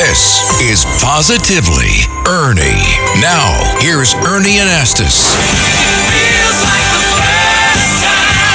This is Positively Ernie. Now, here's Ernie Anastos.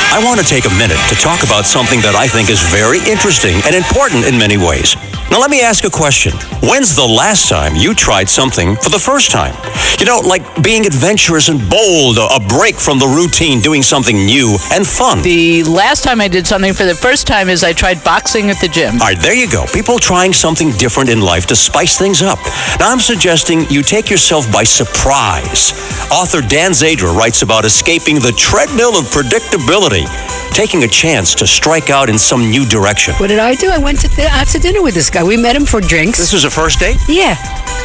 I want to take a minute to talk about something that I think is very interesting and important in many ways. Now, let me ask a question. When's the last time you tried something for the first time? You know, like being adventurous and bold, a break from the routine, doing something new and fun. The last time I did something for the first time is I tried boxing at the gym. All right, there you go. People trying something different in life to spice things up. Now, I'm suggesting you take yourself by surprise. Author Dan Zadra writes about escaping the treadmill of predictability, taking a chance to strike out in some new direction. What did I do? I went to th- out to dinner with this guy. We met him for drinks. This was a first date? yeah.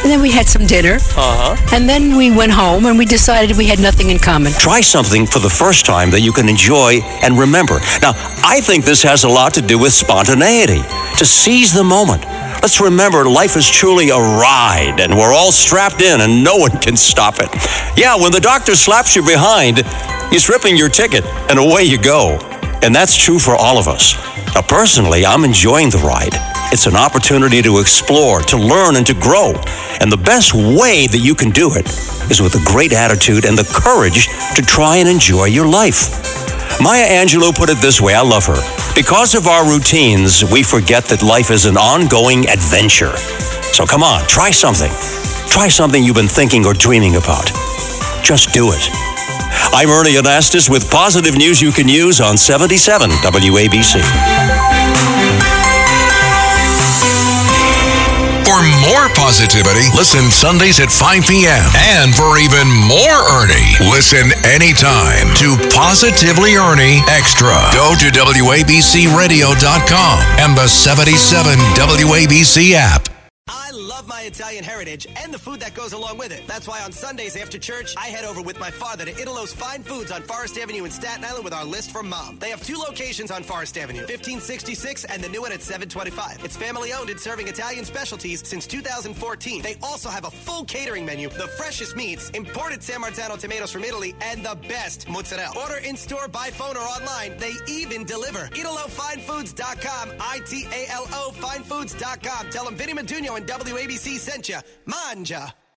And then we had some dinner. Uh huh. And then we went home and we decided we had nothing in common. Try something for the first time that you can enjoy and remember. Now, I think this has a lot to do with spontaneity, to seize the moment. Let's remember life is truly a ride and we're all strapped in and no one can stop it. Yeah, when the doctor slaps you behind, he's ripping your ticket and away you go. And that's true for all of us. Now, personally, I'm enjoying the ride. It's an opportunity to explore, to learn, and to grow. And the best way that you can do it is with a great attitude and the courage to try and enjoy your life. Maya Angelou put it this way I love her. Because of our routines, we forget that life is an ongoing adventure. So come on, try something. Try something you've been thinking or dreaming about. Just do it. I'm Ernie Anastos with positive news you can use on 77 WABC. For more positivity, listen Sundays at 5 p.m. And for even more Ernie, listen anytime to Positively Ernie Extra. Go to WABCRadio.com and the 77 WABC app. I my Italian heritage and the food that goes along with it. That's why on Sundays after church, I head over with my father to Italo's Fine Foods on Forest Avenue in Staten Island with our list from mom. They have two locations on Forest Avenue, 1566 and the new one at 725. It's family owned and serving Italian specialties since 2014. They also have a full catering menu, the freshest meats, imported San Marzano tomatoes from Italy, and the best mozzarella. Order in store, by phone, or online. They even deliver. ItaloFineFoods.com, I-T-A-L-O, FineFoods.com. Tell them Vinny Maduno and WABC sent you. Manja.